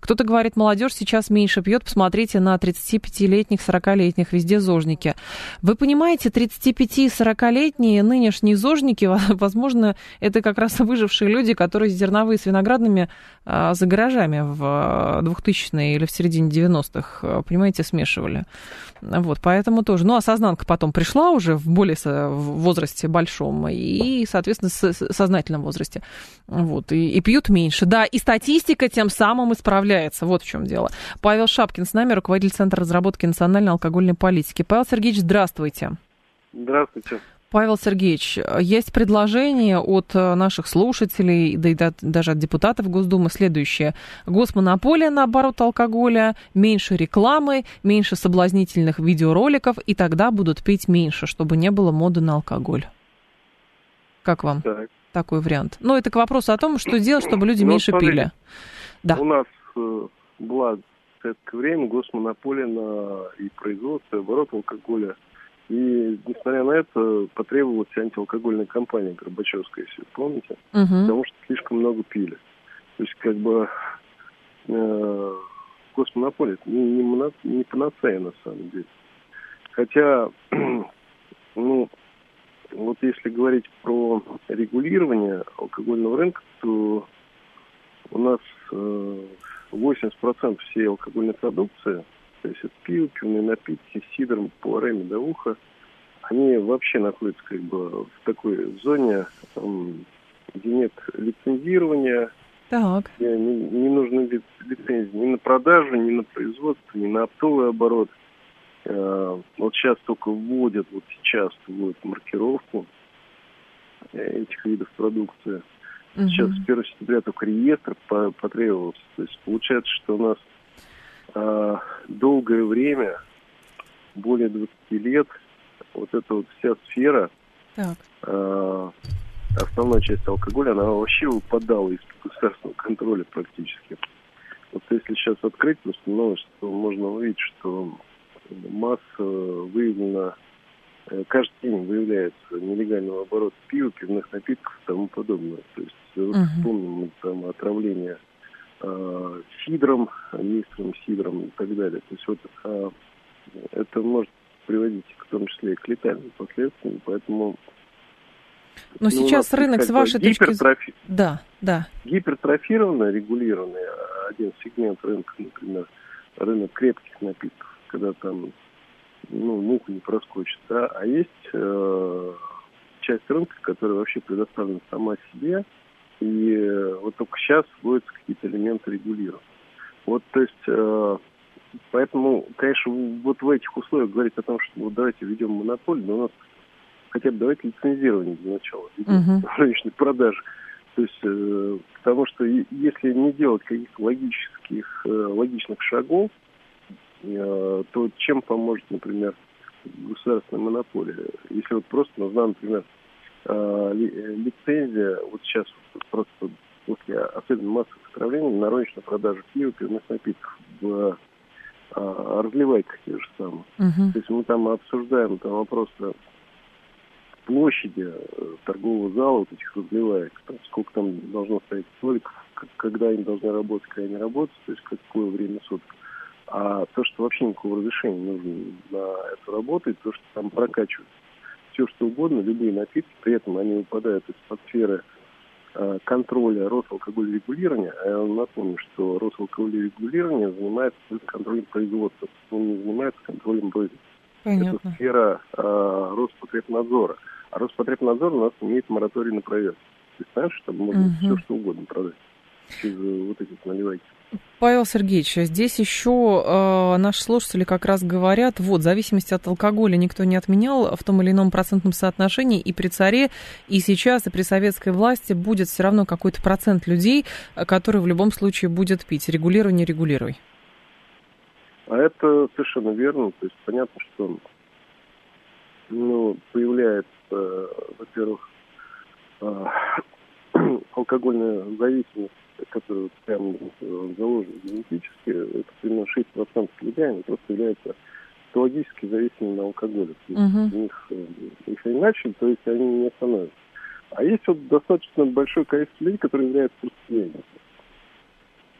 Кто-то говорит, молодежь сейчас меньше пьет, посмотрите на 35-летних, 40-летних, везде зожники. Вы понимаете, 35-40-летние нынешние зожники, возможно, это как раз выжившие люди, которые зерновые с виноградными а, за гаражами в 2000-е или в середине 90-х, понимаете, смешивали. Вот, поэтому тоже. Ну, осознанка потом пришла уже в более возрасте большом и, соответственно, в сознательном возрасте. Вот, и, и пьют меньше. Да, и статистика тем самым исправляется. Вот в чем дело. Павел Шапкин с нами, руководитель Центра разработки национальной алкогольной политики. Павел Сергеевич, здравствуйте. Здравствуйте. Павел Сергеевич, есть предложение от э, наших слушателей, да и даже от депутатов Госдумы следующее. Госмонополия на оборот алкоголя, меньше рекламы, меньше соблазнительных видеороликов, и тогда будут пить меньше, чтобы не было моды на алкоголь. Как вам так. такой вариант? Ну, это к вопросу о том, что делать, чтобы люди ну, меньше смотрите, пили. Да. У нас э, была в советское время госмонополия на и производство, и оборот алкоголя – и, несмотря на это, потребовалась антиалкогольная кампания Горбачевская, если вы помните, угу. потому что слишком много пили. То есть, как бы, э, госмонополия не, не, моно, не панацея, на самом деле. Хотя, ну, вот если говорить про регулирование алкогольного рынка, то у нас э, 80% всей алкогольной продукции – то есть это пиво, пивные напитки, сидр, повара, медовуха, они вообще находятся как бы в такой зоне, где нет лицензирования, так. не, не нужны лицензии ни на продажу, ни на производство, ни на оптовый оборот. Э, вот сейчас только вводят, вот сейчас вводят маркировку этих видов продукции. Сейчас с 1 сентября только реестр потребовался. То есть получается, что у нас э, долгое время, более 20 лет, вот эта вот вся сфера, так. Э, основная часть алкоголя, она вообще выпадала из государственного контроля практически. Вот если сейчас открыть просто новость, то можно увидеть, что масса выявлена, э, каждый день выявляется нелегального оборота пива, пивных напитков и тому подобное. То есть, вот вспомним там отравление э, сидром, мистером сидром и так далее. То есть вот э, это может приводить в том числе и к летальным последствиям, поэтому но ну, сейчас рынок с вашей точки зрения... Да, да. Гипертрофированный, регулированный один сегмент рынка, например, рынок крепких напитков, когда там ну, муха не проскочит, да, а есть э, часть рынка, которая вообще предоставлена сама себе, и э, вот только сейчас вводятся какие-то элементы регулирования. Вот, то есть, э, поэтому, конечно, вот в этих условиях говорить о том, что вот давайте введем монополию, но у нас хотя бы давайте лицензирование для начала, uh-huh. рыночной продажи. То есть, э, потому что если не делать каких-то логических, логичных шагов, то чем поможет, например, государственная монополия? Если вот просто нужна, например, лицензия, вот сейчас просто после особенно массовых отравлений на розничную продажу пива, пивных напитков в а, разливайках те же самые. Uh-huh. То есть мы там обсуждаем там вопрос площади э, торгового зала, вот этих разливаек, там, сколько там должно стоять столиков, когда они должны работать, когда они работают, то есть какое время суток. А то, что вообще никакого разрешения не нужно на эту работу, и то, что там прокачивают все что угодно, любые напитки, при этом они выпадают из-под сферы э, контроля Росалкогольрегулирования. А я напомню, что Росалкогольрегулирование занимается контролем производства, он не занимается контролем. Понятно. Это сфера э, Роспотребнадзора. А Роспотребнадзор у нас имеет мораторий на проверку. Ты знаешь, что там можно угу. все что угодно продать через вот эти наливайки. Павел Сергеевич, здесь еще э, наши слушатели как раз говорят, вот, в зависимости от алкоголя никто не отменял в том или ином процентном соотношении, и при царе, и сейчас, и при советской власти будет все равно какой-то процент людей, который в любом случае будет пить. Регулируй, не регулируй. А это совершенно верно. То есть понятно, что ну, появляется, во-первых, э, алкогольная зависимость которые прям э, заложены генетически, это примерно 6% людей, они просто являются патологически зависимыми на алкоголе. Uh-huh. У них, э, их они начали, то есть они не остановятся. А есть вот достаточно большое количество людей, которые являются просто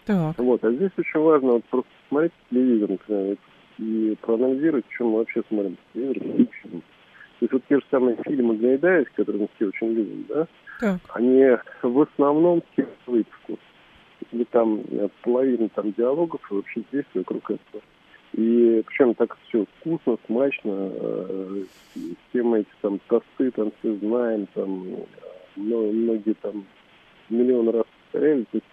Так. Вот, а здесь очень важно вот просто смотреть телевизор, например, и проанализировать, чем мы вообще смотрим телевизор, то есть вот те же самые фильмы Гайдаев, которые мы все очень любим, да, так. они в основном все выпуску или там э, половина там диалогов и вообще действий вокруг этого. И причем так все вкусно, смачно, э, все мы эти там тосты там все знаем, там но, многие там миллион раз повторяли. То есть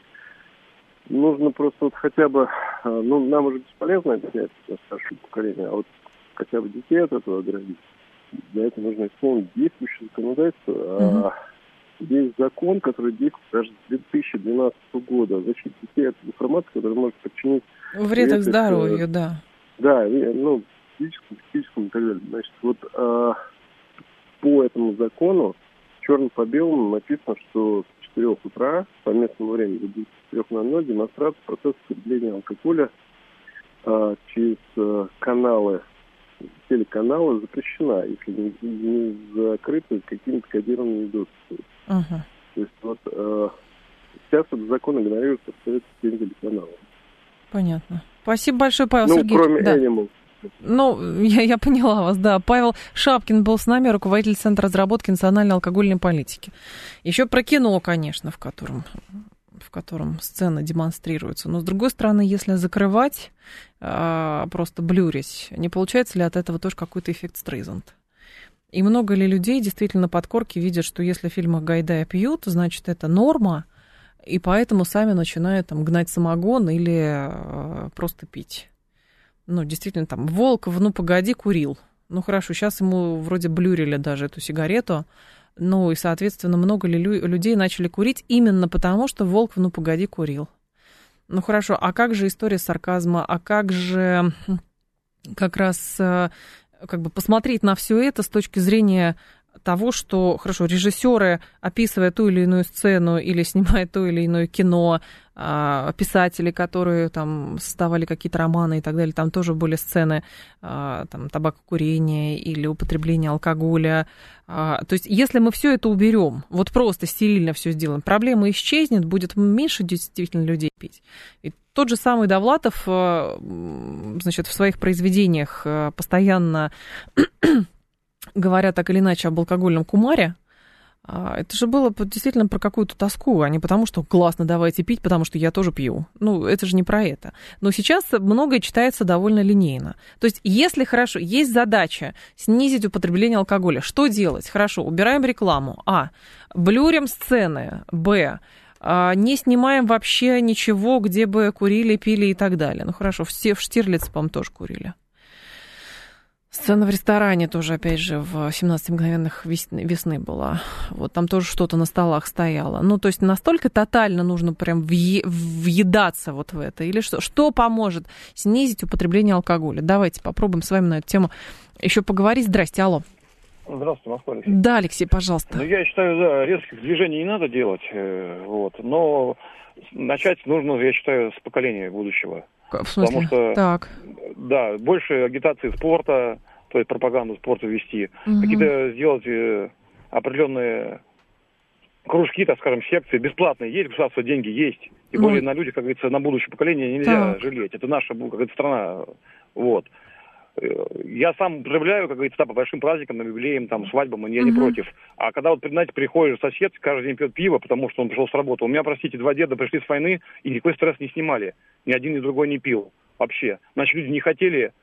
нужно просто вот хотя бы, э, ну, нам уже бесполезно объяснять старшее поколение, а вот хотя бы детей от этого оградить. Для этого нужно исполнить действующее законодательство, mm-hmm. Есть закон, который действует даже с 2012 года о защите детей от информации, которая может причинить... Вред их здоровью, да. Да, ну, физическому, психическому и так далее. Значит, вот а, по этому закону черным по белому написано, что с 4 утра по местному времени до 4.00 демонстрация процесса потребления алкоголя а, через а, каналы телеканала запрещена, если не, не закрыты какими-то кодированными доступами. Uh-huh. То есть вот э, сейчас этот закон игнорируется абсолютно всеми телеканалами. Понятно. Спасибо большое, Павел ну, Сергеевич. кроме да. Animal. Ну, я, я поняла вас, да. Павел Шапкин был с нами, руководитель Центра разработки национальной алкогольной политики. Еще про кино, конечно, в котором в котором сцена демонстрируется. Но, с другой стороны, если закрывать, а, просто блюрить, не получается ли от этого тоже какой-то эффект Стрейзанд? И много ли людей действительно под корки видят, что если в фильмах Гайдая пьют, значит, это норма, и поэтому сами начинают там гнать самогон или э, просто пить. Ну, действительно, там, Волков, ну, погоди, курил. Ну, хорошо, сейчас ему вроде блюрили даже эту сигарету, ну и, соответственно, много ли лю- людей начали курить именно потому, что волк, ну погоди, курил. Ну хорошо, а как же история сарказма, а как же как раз э, как бы посмотреть на все это с точки зрения того, что, хорошо, режиссеры, описывая ту или иную сцену или снимая то или иное кино, а, писатели, которые там создавали какие-то романы и так далее, там тоже были сцены а, там, табакокурения или употребления алкоголя. А, то есть, если мы все это уберем, вот просто стерильно все сделаем, проблема исчезнет, будет меньше действительно людей пить. И тот же самый Довлатов, значит, в своих произведениях постоянно говоря так или иначе об алкогольном кумаре, а, это же было действительно про какую-то тоску, а не потому, что классно, давайте пить, потому что я тоже пью. Ну, это же не про это. Но сейчас многое читается довольно линейно. То есть, если хорошо, есть задача снизить употребление алкоголя, что делать? Хорошо, убираем рекламу. А. Блюрим сцены. Б. А, не снимаем вообще ничего, где бы курили, пили и так далее. Ну, хорошо, все в Штирлиц, по-моему, тоже курили. Сцена в ресторане тоже, опять же, в 17 мгновенных весны была. Вот там тоже что-то на столах стояло. Ну, то есть настолько тотально нужно прям въедаться вот в это. Или что? Что поможет снизить употребление алкоголя? Давайте попробуем с вами на эту тему еще поговорить. Здрасте, алло. Здравствуйте, Москва, Алексей. Да, Алексей, пожалуйста. Ну, я считаю, да, резких движений не надо делать, э, вот, но начать нужно, я считаю, с поколения будущего. В смысле? Потому что, так. Да, больше агитации спорта, то есть пропаганду спорта вести, угу. какие-то сделать э, определенные кружки, так скажем, секции бесплатные. Есть государство, деньги есть. И ну... более на людях, как говорится, на будущее поколение нельзя так. жалеть. Это наша, как говорится, страна. Вот. Э, я сам употребляю, как говорится, да, по большим праздникам, на юбилеям, там, свадьбам, я угу. не против. А когда вот, знаете, приходишь сосед, каждый день пьет пиво, потому что он пришел с работы. У меня, простите, два деда пришли с войны и никакой стресс не снимали. Ни один, ни другой не пил. Вообще. Значит, люди не хотели,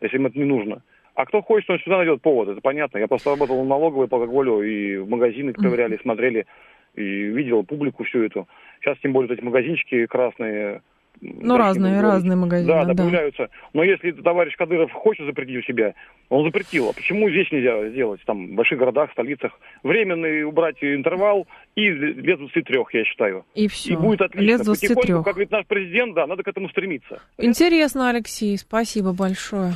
если им это не нужно. А кто хочет, он сюда найдет повод, это понятно. Я просто работал в налоговой по алкоголю, и в магазины проверяли, смотрели, и видел публику всю эту. Сейчас, тем более, эти магазинчики красные, ну, разные, разные магазины. Да, да, да, появляются. Но если товарищ Кадыров хочет запретить у себя, он запретил. А почему здесь нельзя сделать? Там, в больших городах, столицах. Временный убрать интервал и лет 23, я считаю. И все. И будет отлично. Лет 23. Потихоньку, как говорит наш президент, да, надо к этому стремиться. Интересно, Алексей, спасибо большое.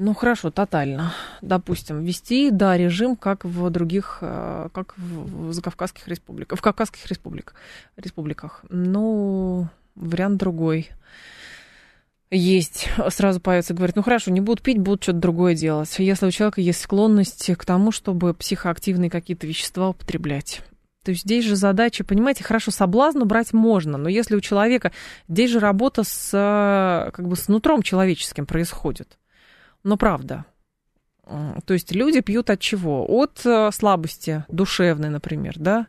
Ну хорошо, тотально. Допустим, вести, да, режим, как в других, э, как в закавказских республиках, в Кавказских республиках. республиках. Ну, вариант другой. Есть. Сразу появится, говорит, ну хорошо, не будут пить, будут что-то другое делать. Если у человека есть склонность к тому, чтобы психоактивные какие-то вещества употреблять. То есть здесь же задача, понимаете, хорошо, соблазн брать можно, но если у человека, здесь же работа с, как бы с нутром человеческим происходит. Но правда. То есть люди пьют от чего? От э, слабости душевной, например, да?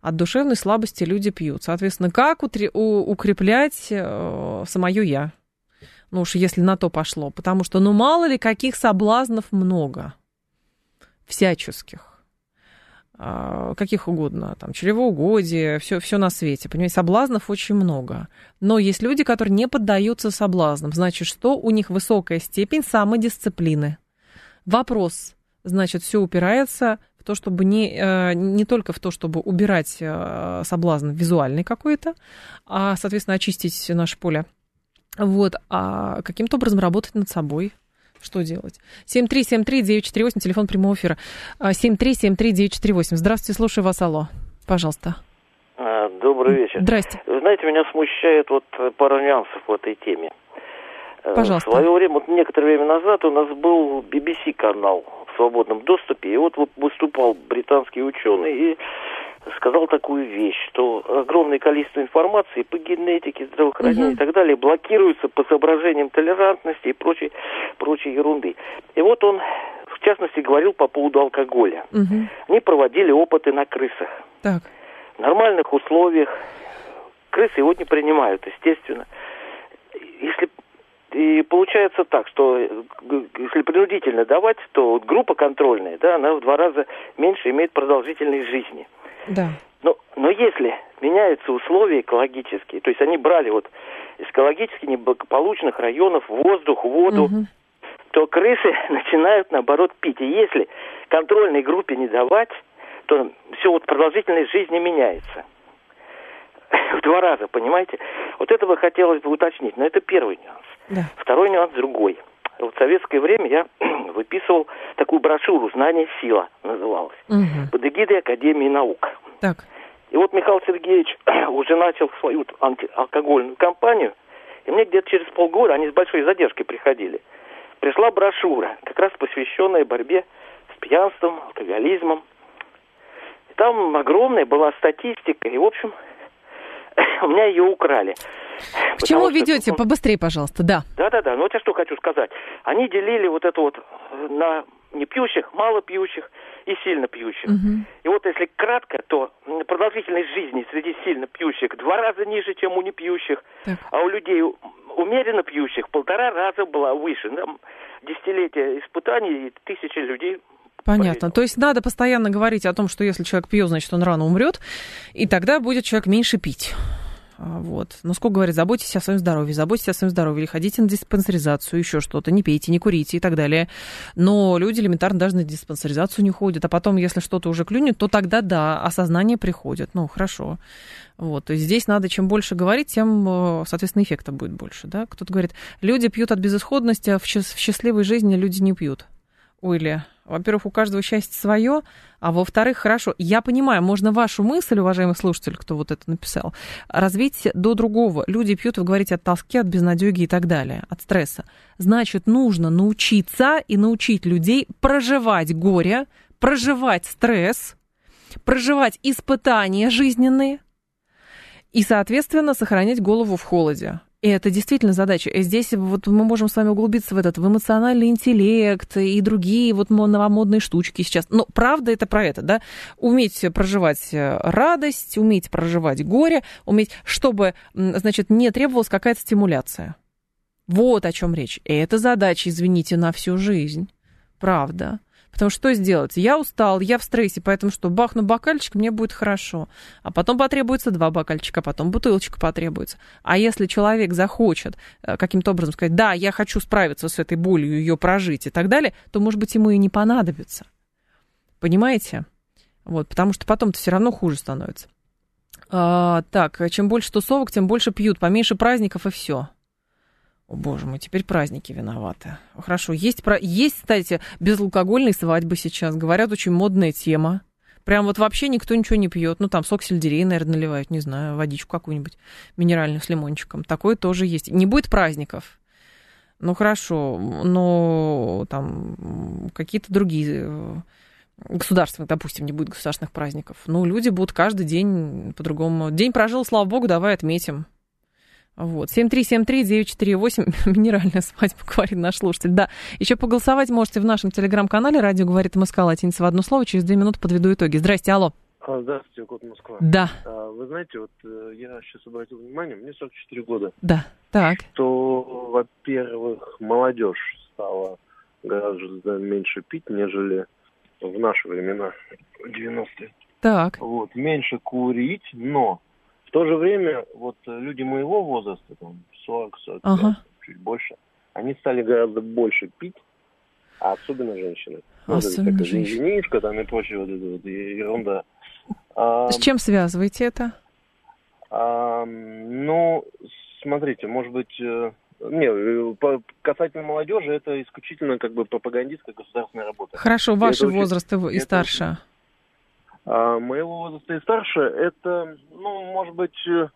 От душевной слабости люди пьют. Соответственно, как укреплять э, самое я? Ну уж если на то пошло. Потому что, ну мало ли, каких соблазнов много. Всяческих. А, каких угодно, там, чревоугодие, все, все на свете, понимаете, соблазнов очень много. Но есть люди, которые не поддаются соблазнам. Значит, что у них высокая степень самодисциплины. Вопрос, значит, все упирается то, чтобы не, э, не только в то, чтобы убирать э, соблазн визуальный какой-то, а, соответственно, очистить наше поле, вот, а каким-то образом работать над собой, что делать? 7373948, телефон прямого эфира. 7373948. А, Здравствуйте, слушаю вас, алло. Пожалуйста. А, добрый вечер. Здрасте. Вы знаете, меня смущает вот пара нюансов в этой теме. Э, Пожалуйста. В свое время, вот некоторое время назад у нас был BBC канал свободном доступе. И вот выступал британский ученый и сказал такую вещь, что огромное количество информации по генетике, здравоохранению угу. и так далее блокируется по соображениям толерантности и прочей, прочей ерунды. И вот он, в частности, говорил по поводу алкоголя. Угу. Они проводили опыты на крысах. Так. В нормальных условиях крысы его не принимают, естественно. И получается так, что э, если принудительно давать, то вот группа контрольная, да, она в два раза меньше имеет продолжительность жизни. Да. Но, но если меняются условия экологические, то есть они брали вот из экологически неблагополучных районов воздух, воду, угу. то крысы начинают наоборот пить. И если контрольной группе не давать, то все вот продолжительность жизни меняется. В два раза, понимаете? Вот этого хотелось бы уточнить. Но это первый нюанс. Да. Второй нюанс другой. Вот в советское время я выписывал такую брошюру «Знание – сила» называлась. Угу. Под эгидой Академии наук. Так. И вот Михаил Сергеевич уже начал свою антиалкогольную кампанию, и мне где-то через полгода, они с большой задержкой приходили, пришла брошюра, как раз посвященная борьбе с пьянством, алкоголизмом. И там огромная была статистика, и, в общем, у меня ее украли. К чему ведете? Что... Побыстрее, пожалуйста, да. Да-да-да, ну вот я что хочу сказать. Они делили вот это вот на не пьющих, мало пьющих и сильно пьющих. Угу. И вот если кратко, то продолжительность жизни среди сильно пьющих два раза ниже, чем у непьющих, так. а у людей умеренно пьющих полтора раза была выше. Там десятилетия испытаний и тысячи людей Понятно. То есть надо постоянно говорить о том, что если человек пьет, значит, он рано умрет, и тогда будет человек меньше пить. А, вот. Но сколько говорит, заботьтесь о своем здоровье, заботьтесь о своем здоровье, или ходите на диспансеризацию, еще что-то, не пейте, не курите и так далее. Но люди элементарно даже на диспансеризацию не ходят, а потом, если что-то уже клюнет, то тогда да, осознание приходит. Ну, хорошо. Вот, то есть здесь надо, чем больше говорить, тем, э, соответственно, эффекта будет больше, да. Кто-то говорит, люди пьют от безысходности, а в счастливой жизни люди не пьют. Уилли, во-первых, у каждого счастье свое, а во-вторых, хорошо, я понимаю, можно вашу мысль, уважаемый слушатель, кто вот это написал, развить до другого. Люди пьют, вы говорите, от тоски, от безнадеги и так далее, от стресса. Значит, нужно научиться и научить людей проживать горе, проживать стресс, проживать испытания жизненные и, соответственно, сохранять голову в холоде. И это действительно задача. Здесь вот мы можем с вами углубиться в этот, в эмоциональный интеллект и другие вот новомодные штучки сейчас. Но правда это про это, да? Уметь проживать э, радость, уметь проживать горе, уметь, чтобы, значит, не требовалась какая-то стимуляция. Вот о чем речь. И это задача, извините, на всю жизнь. Правда. Потому что что сделать? Я устал, я в стрессе, поэтому что, бахну бокальчик, мне будет хорошо. А потом потребуется два бокальчика, потом бутылочка потребуется. А если человек захочет э, каким-то образом сказать, да, я хочу справиться с этой болью, ее прожить и так далее, то, может быть, ему и не понадобится. Понимаете? Вот, потому что потом-то все равно хуже становится. А, так, чем больше тусовок, тем больше пьют, поменьше праздников и все. О, боже мой, теперь праздники виноваты. Хорошо, есть, есть, кстати, безалкогольные свадьбы сейчас. Говорят, очень модная тема. Прям вот вообще никто ничего не пьет. Ну, там сок сельдерей, наверное, наливают, не знаю, водичку какую-нибудь минеральную с лимончиком. Такое тоже есть. Не будет праздников. Ну, хорошо, но там какие-то другие э, государственных, допустим, не будет государственных праздников. Ну, люди будут каждый день по-другому. День прожил, слава богу, давай отметим. Вот. 7373948, минеральная свадьба, говорит наш слушатель. Да, еще поголосовать можете в нашем телеграм-канале «Радио говорит МСК» латиница в одно слово. Через две минуты подведу итоги. Здрасте, алло. А, здравствуйте, Кот Москва. Да. А, вы знаете, вот э, я сейчас обратил внимание, мне 44 года. Да, так. Что, во-первых, молодежь стала гораздо меньше пить, нежели в наши времена, 90-е. Так. Вот, меньше курить, но то же время, вот э, люди моего возраста, там, 40, 40 ага. чуть больше, они стали гораздо больше пить, а особенно женщины. Особенно вот женщины. Женишка, там и прочее, вот эта вот ерунда. А, С чем связываете это? А, ну, смотрите, может быть, э, не, э, по, касательно молодежи, это исключительно как бы пропагандистская государственная работа. Хорошо, ваш возраст и, и старше. Очень, а моего возраста и старше, это, ну, может быть, э,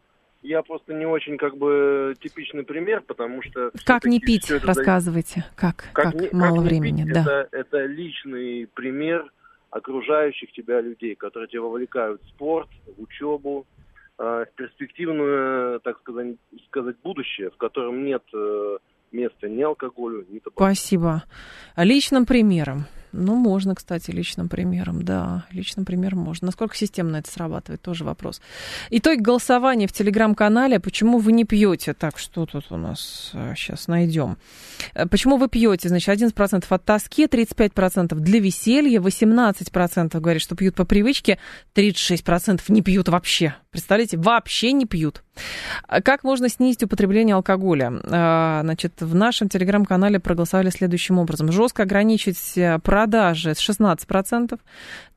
я просто не очень как бы типичный пример, потому что... Как не пить, рассказывайте. Как, как, как, не, мало как времени, пить, да. Это, это личный пример окружающих тебя людей, которые тебя вовлекают в спорт, в учебу, э, в перспективное, так сказать, сказать, будущее, в котором нет э, места ни алкоголю, ни табаку. Спасибо. Личным примером. Ну, можно, кстати, личным примером, да, личным примером можно. Насколько системно это срабатывает, тоже вопрос. Итог голосования в телеграм-канале. Почему вы не пьете? Так, что тут у нас сейчас э, найдем? Э, почему вы пьете? Значит, 11% от тоски, 35% для веселья, 18% говорит, что пьют по привычке, 36% не пьют вообще. Представляете, вообще не пьют. А как можно снизить употребление алкоголя? А, значит, в нашем телеграм-канале проголосовали следующим образом. Жестко ограничить э, продажи с 16%.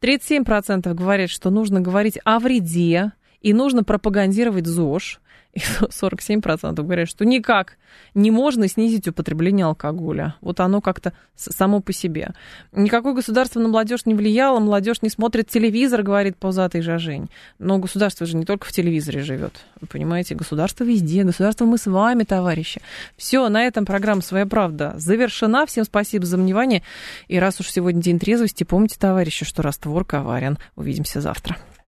37% говорят, что нужно говорить о вреде и нужно пропагандировать ЗОЖ и 47% говорят, что никак не можно снизить употребление алкоголя. Вот оно как-то само по себе. Никакое государство на молодежь не влияло, молодежь не смотрит телевизор, говорит Паузатый Жажень. Но государство же не только в телевизоре живет. Вы понимаете, государство везде, государство мы с вами, товарищи. Все, на этом программа «Своя правда» завершена. Всем спасибо за внимание. И раз уж сегодня день трезвости, помните, товарищи, что раствор коварен. Увидимся завтра.